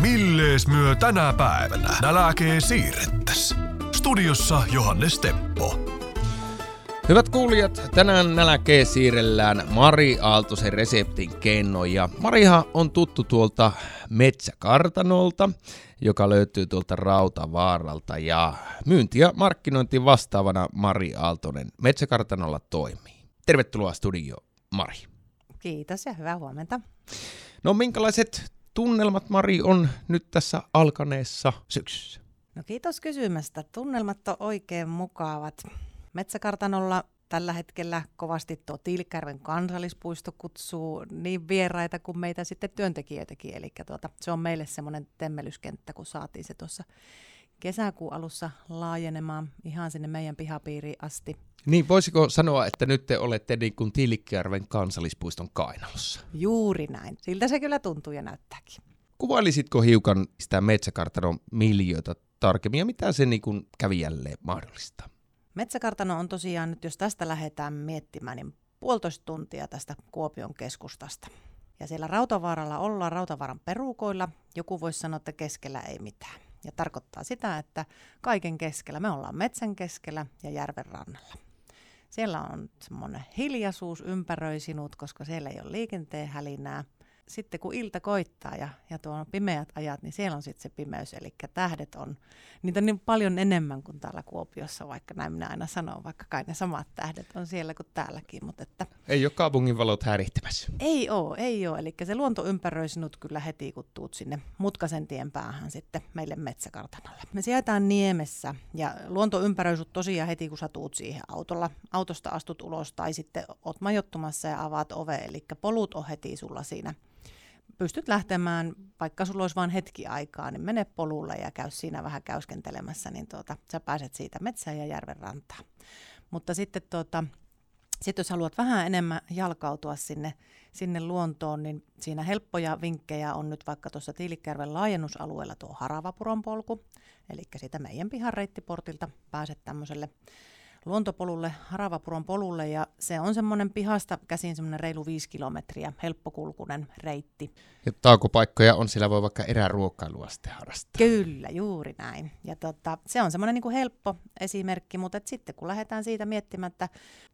Millees myö tänä päivänä nälkee siirrettäs. Studiossa Johannes Teppo. Hyvät kuulijat, tänään nälkeen siirrellään Mari Aaltosen reseptin kennoja. Mariha on tuttu tuolta Metsäkartanolta, joka löytyy tuolta Rautavaaralta ja myynti- ja markkinointi vastaavana Mari Aaltonen Metsäkartanolla toimii. Tervetuloa studio, Mari. Kiitos ja hyvää huomenta. No minkälaiset tunnelmat, Mari, on nyt tässä alkaneessa syksyssä? No kiitos kysymästä. Tunnelmat on oikein mukavat. Metsäkartanolla tällä hetkellä kovasti tuo Tiilikärven kansallispuisto kutsuu niin vieraita kuin meitä sitten työntekijöitäkin. Eli tuota, se on meille semmoinen temmelyskenttä, kun saatiin se tuossa kesäkuun alussa laajenemaan ihan sinne meidän pihapiiriin asti. Niin, voisiko sanoa, että nyt te olette niin kuin Tiilikkijärven kansallispuiston kainalossa? Juuri näin. Siltä se kyllä tuntuu ja näyttääkin. Kuvailisitko hiukan sitä metsäkartanon miljöitä tarkemmin ja mitä se niin kuin kävijälle mahdollistaa? Metsäkartano on tosiaan nyt, jos tästä lähdetään miettimään, niin puolitoista tuntia tästä Kuopion keskustasta. Ja siellä Rautavaaralla ollaan Rautavaaran perukoilla. Joku voisi sanoa, että keskellä ei mitään. Ja tarkoittaa sitä, että kaiken keskellä, me ollaan metsän keskellä ja järven rannalla. Siellä on semmoinen hiljaisuus ympäröi sinut, koska siellä ei ole liikenteen hälinää – sitten kun ilta koittaa ja, ja tuo on pimeät ajat, niin siellä on sitten se pimeys, eli tähdet on, niitä on niin paljon enemmän kuin täällä Kuopiossa, vaikka näin minä aina sanon, vaikka kai ne samat tähdet on siellä kuin täälläkin. Mutta että, ei ole kaupungin valot häirihtämässä. Ei ole, ei ole, eli se luonto ympäröi sinut kyllä heti, kun tuut sinne mutkasen tien päähän sitten meille metsäkartanolle. Me sijataan Niemessä ja luonto ympäröi sut tosiaan heti, kun sä tuut siihen autolla. Autosta astut ulos tai sitten oot majottumassa ja avaat ove, eli polut on heti sulla siinä pystyt lähtemään, vaikka sulla olisi vain hetki aikaa, niin mene polulle ja käy siinä vähän käyskentelemässä, niin tuota, sä pääset siitä metsään ja järven rantaan. Mutta sitten tuota, sit jos haluat vähän enemmän jalkautua sinne, sinne luontoon, niin siinä helppoja vinkkejä on nyt vaikka tuossa Tiilikärven laajennusalueella tuo Haravapuron polku, eli siitä meidän pihan reittiportilta pääset tämmöiselle luontopolulle, Haravapuron polulle ja se on semmoinen pihasta käsin semmoinen reilu viisi kilometriä, helppokulkunen reitti. Ja taukopaikkoja on, siellä voi vaikka eräruokailua sitten harrastaa. Kyllä, juuri näin. Ja tota, se on semmoinen niin kuin helppo esimerkki, mutta et sitten kun lähdetään siitä miettimään, että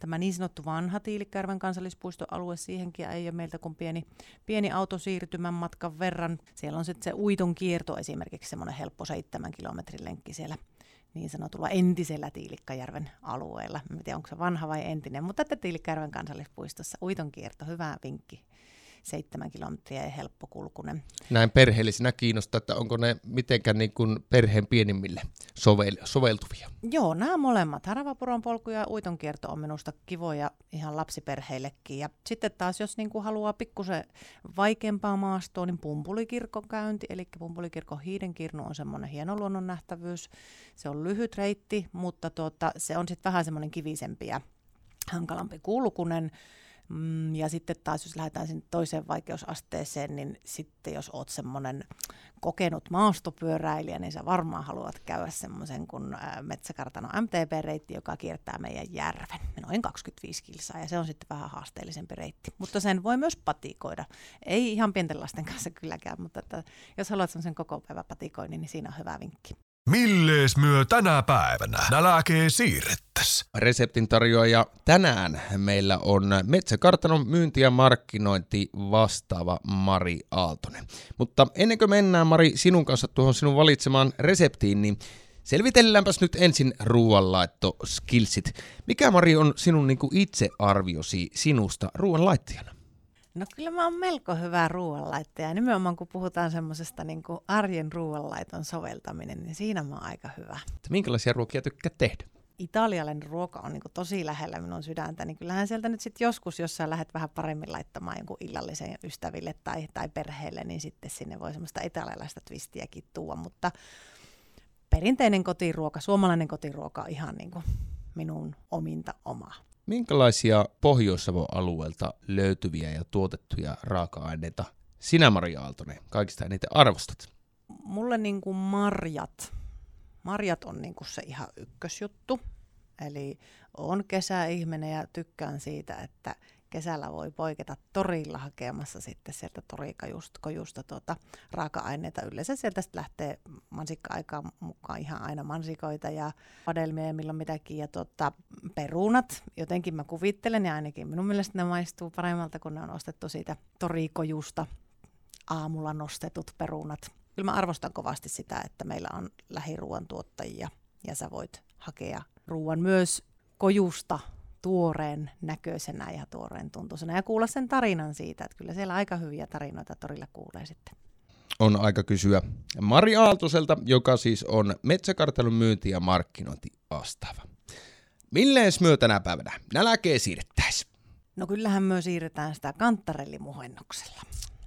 tämä niin sanottu vanha Tiilikärven kansallispuistoalue, siihenkin ei ole meiltä kuin pieni, pieni autosiirtymän matkan verran. Siellä on sitten se uiton kierto esimerkiksi semmoinen helppo seitsemän kilometrin lenkki siellä niin sanotulla entisellä Tiilikkajärven alueella. En tiedä, onko se vanha vai entinen, mutta että Tiilikkajärven kansallispuistossa uiton kierto, hyvä vinkki seitsemän kilometriä ja helppokulkunen. Näin perheellisinä kiinnostaa, että onko ne mitenkään niin kuin perheen pienimmille sovel- soveltuvia? Joo, nämä molemmat. Haravapuron polku ja uitonkierto on minusta kivoja ihan lapsiperheillekin. Ja sitten taas, jos niin kuin haluaa pikkusen vaikeampaa maastoa, niin pumpulikirkon käynti, eli pumpulikirkon hiidenkirnu on semmoinen hieno luonnon nähtävyys. Se on lyhyt reitti, mutta tuota, se on sitten vähän semmoinen kivisempi ja hankalampi kulkunen. Mm, ja sitten taas, jos lähdetään sinne toiseen vaikeusasteeseen, niin sitten jos oot semmoinen kokenut maastopyöräilijä, niin sä varmaan haluat käydä semmoisen kuin Metsäkartano MTB-reitti, joka kiertää meidän järven. Noin 25 kilsaa ja se on sitten vähän haasteellisempi reitti. Mutta sen voi myös patikoida. Ei ihan pienten lasten kanssa kylläkään, mutta että jos haluat semmoisen koko päivä patikoinnin, niin siinä on hyvä vinkki. Millees myö tänä päivänä nälkee siirrettäs? Reseptin tarjoaja tänään meillä on Metsäkartanon myynti- ja markkinointi vastaava Mari Aaltonen. Mutta ennen kuin mennään Mari sinun kanssa tuohon sinun valitsemaan reseptiin, niin Selvitelläänpäs nyt ensin ruoanlaitto skillsit. Mikä Mari on sinun niin itsearviosi sinusta ruoanlaittajana? No kyllä mä oon melko hyvä ruoanlaittaja. Nimenomaan kun puhutaan semmoisesta niin arjen ruoanlaiton soveltaminen, niin siinä mä oon aika hyvä. Minkälaisia ruokia tykkää tehdä? Italialainen ruoka on niin tosi lähellä minun sydäntä, niin kyllähän sieltä nyt sitten joskus, jos sä lähdet vähän paremmin laittamaan jonkun illallisen ystäville tai, tai perheelle, niin sitten sinne voi semmoista italialaista twistiäkin tuoda, mutta perinteinen kotiruoka, suomalainen kotiruoka on ihan niin kuin minun ominta omaa. Minkälaisia Pohjois-Savon alueelta löytyviä ja tuotettuja raaka-aineita sinä, Maria Aaltonen, kaikista eniten arvostat? Mulle niin kuin marjat. Marjat on niin kuin se ihan ykkösjuttu. Eli on kesäihminen ja tykkään siitä, että kesällä voi poiketa torilla hakemassa sitten sieltä torikojusta tuota, raaka-aineita. Yleensä sieltä sitten lähtee mansikka-aikaan mukaan ihan aina mansikoita ja padelmia ja milloin mitäkin. Ja tuota, perunat, jotenkin mä kuvittelen ja ainakin minun mielestä ne maistuu paremmalta, kun ne on ostettu siitä torikojusta aamulla nostetut perunat. Kyllä mä arvostan kovasti sitä, että meillä on lähiruuan tuottajia ja sä voit hakea ruuan myös kojusta tuoreen näköisenä ja tuoreen tuntuisena ja kuulla sen tarinan siitä, että kyllä siellä aika hyviä tarinoita torilla kuulee sitten. On aika kysyä Mari Aaltoselta, joka siis on metsäkartelun myynti- ja markkinointi vastaava. Milleen myö tänä päivänä nälkeen siirrettäisiin? No kyllähän myös siirretään sitä kantarellimuhennoksella.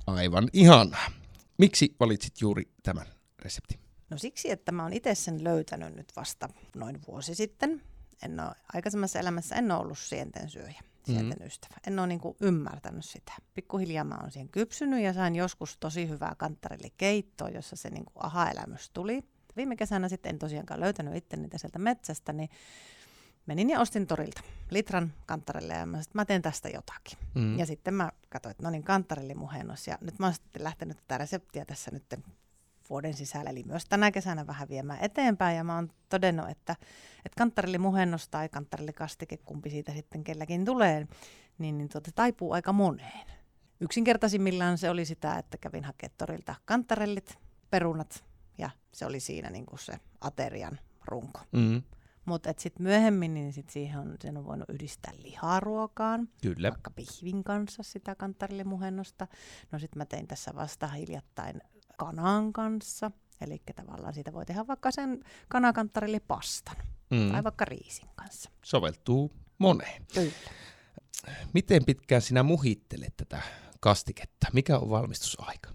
Aivan ihanaa. Miksi valitsit juuri tämän reseptin? No siksi, että mä oon itse sen löytänyt nyt vasta noin vuosi sitten. En ole, aikaisemmassa elämässä en ole ollut sienten syöjä, sienten mm-hmm. ystävä. En ole niin kuin ymmärtänyt sitä. Pikkuhiljaa mä oon siihen kypsynyt ja sain joskus tosi hyvää kanttarillikeittoa, jossa se niin kuin aha-elämys tuli. Viime kesänä sitten en tosiaankaan löytänyt itse niitä sieltä metsästä, niin menin ja ostin torilta litran kanttarille ja mä, sit, mä teen tästä jotakin. Mm. Ja sitten mä katsoin, että no niin, kanttarellimuhennos. Ja nyt mä oon sitten lähtenyt tätä reseptiä tässä nyt vuoden sisällä, eli myös tänä kesänä vähän viemään eteenpäin. Ja mä oon todennut, että, että kanttarellimuhennos tai kanttarellikastike, kumpi siitä sitten kelläkin tulee, niin, niin tuota, taipuu aika moneen. Yksinkertaisimmillaan se oli sitä, että kävin hakemaan torilta kanttarellit, perunat ja se oli siinä niin kuin se aterian runko. Mm. Mutta sitten myöhemmin niin sit siihen on, sen on voinut yhdistää liharuokaan, Kyllä. vaikka pihvin kanssa sitä kanttarillemuhennosta. No sitten mä tein tässä vasta hiljattain kanan kanssa, eli tavallaan siitä voi tehdä vaikka sen kanakanttarillipastan mm. tai vaikka riisin kanssa. Soveltuu moneen. Kyllä. Miten pitkään sinä muhittelet tätä kastiketta? Mikä on valmistusaika?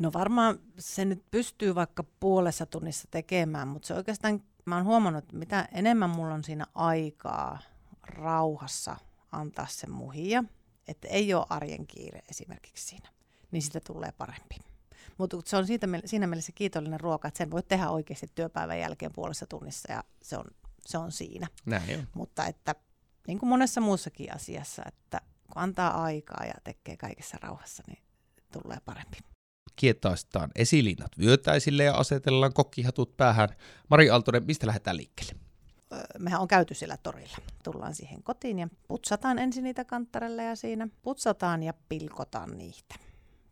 No varmaan se nyt pystyy vaikka puolessa tunnissa tekemään, mutta se oikeastaan mä oon huomannut, että mitä enemmän mulla on siinä aikaa rauhassa antaa se muhia, että ei ole arjen kiire esimerkiksi siinä, niin sitä tulee parempi. Mutta se on siitä, siinä mielessä kiitollinen ruoka, että sen voi tehdä oikeasti työpäivän jälkeen puolessa tunnissa ja se on, se on siinä. Näin Mutta että niin kuin monessa muussakin asiassa, että kun antaa aikaa ja tekee kaikessa rauhassa, niin tulee parempi kietaistaan esilinnat vyötäisille ja asetellaan kokkihatut päähän. Mari Aaltonen, mistä lähdetään liikkeelle? Mehän on käyty siellä torilla. Tullaan siihen kotiin ja putsataan ensin niitä kanttarelleja siinä. Putsataan ja pilkotaan niitä.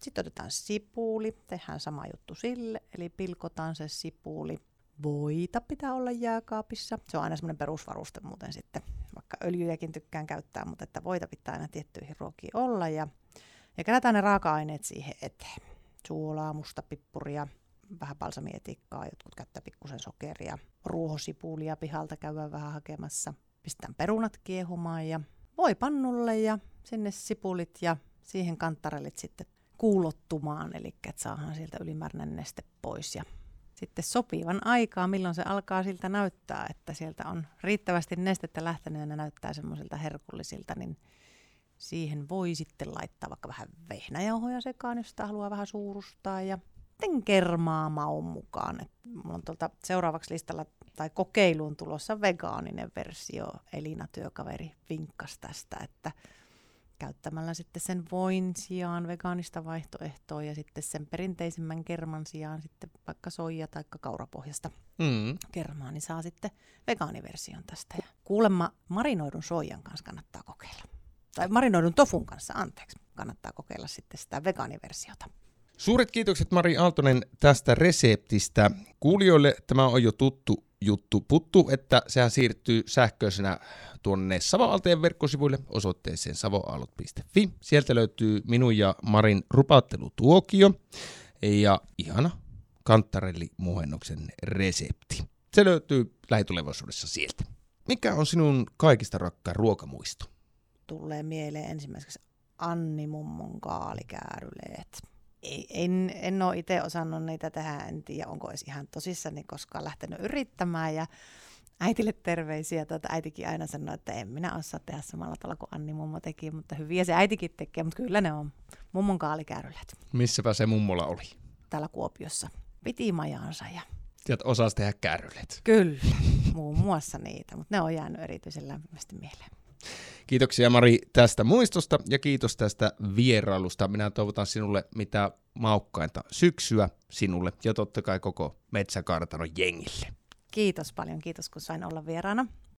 Sitten otetaan sipuuli, tehdään sama juttu sille, eli pilkotaan se sipuuli. Voita pitää olla jääkaapissa. Se on aina semmoinen perusvaruste muuten sitten, vaikka öljyjäkin tykkään käyttää, mutta että voita pitää aina tiettyihin ruokiin olla. Ja, ja kerätään ne raaka-aineet siihen eteen suolaa, mustapippuria, vähän balsamietikkaa, jotkut käyttää pikkusen sokeria, ruohosipulia pihalta käydään vähän hakemassa. Pistän perunat kiehumaan ja voi pannulle ja sinne sipulit ja siihen kantarellit sitten kuulottumaan, eli että saadaan sieltä ylimääräinen neste pois. Ja sitten sopivan aikaa, milloin se alkaa siltä näyttää, että sieltä on riittävästi nestettä lähtenyt ja ne näyttää semmoisilta herkullisilta, niin Siihen voi sitten laittaa vaikka vähän vehnäjauhoja sekaan, jos sitä haluaa vähän suurustaa. Ja sitten kermaa maun mukaan. Et mulla on tuolta seuraavaksi listalla tai kokeiluun tulossa vegaaninen versio. Elina työkaveri vinkkas tästä, että käyttämällä sitten sen voin sijaan vegaanista vaihtoehtoa ja sitten sen perinteisemmän kerman sijaan sitten vaikka soija- tai kaurapohjasta mm. kermaa, niin saa sitten vegaaniversion tästä. Ja kuulemma marinoidun soijan kanssa kannattaa kokeilla tai marinoidun tofun kanssa, anteeksi. Kannattaa kokeilla sitten sitä vegaaniversiota. Suuret kiitokset Mari Aaltonen tästä reseptistä. Kuulijoille tämä on jo tuttu juttu puttu, että sehän siirtyy sähköisenä tuonne Savoalteen verkkosivuille osoitteeseen savoaalot.fi. Sieltä löytyy minun ja Marin rupattelutuokio ja ihana kantarelli muhennoksen resepti. Se löytyy lähitulevaisuudessa sieltä. Mikä on sinun kaikista rakkaan ruokamuisto? Tulee mieleen ensimmäiseksi Anni Mummon kaalikääryleet. Ei, en, en ole itse osannut niitä tehdä, en tiedä onko edes ihan tosissani koskaan lähtenyt yrittämään ja äitille terveisiä. Tuota, äitikin aina sanoi, että en minä osaa tehdä samalla tavalla kuin Anni mummo teki, mutta hyviä se äitikin tekee, mutta kyllä ne on mummon kaalikääryleet. Missäpä se mummola oli? Täällä Kuopiossa. Piti majaansa ja Sieltä osasi tehdä kääryleet. Kyllä, muun muassa niitä, mutta ne on jäänyt erityisen lämpimästi mieleen. Kiitoksia Mari tästä muistosta ja kiitos tästä vierailusta. Minä toivotan sinulle mitä maukkainta syksyä sinulle ja totta kai koko Metsäkartanon jengille. Kiitos paljon, kiitos kun sain olla vieraana.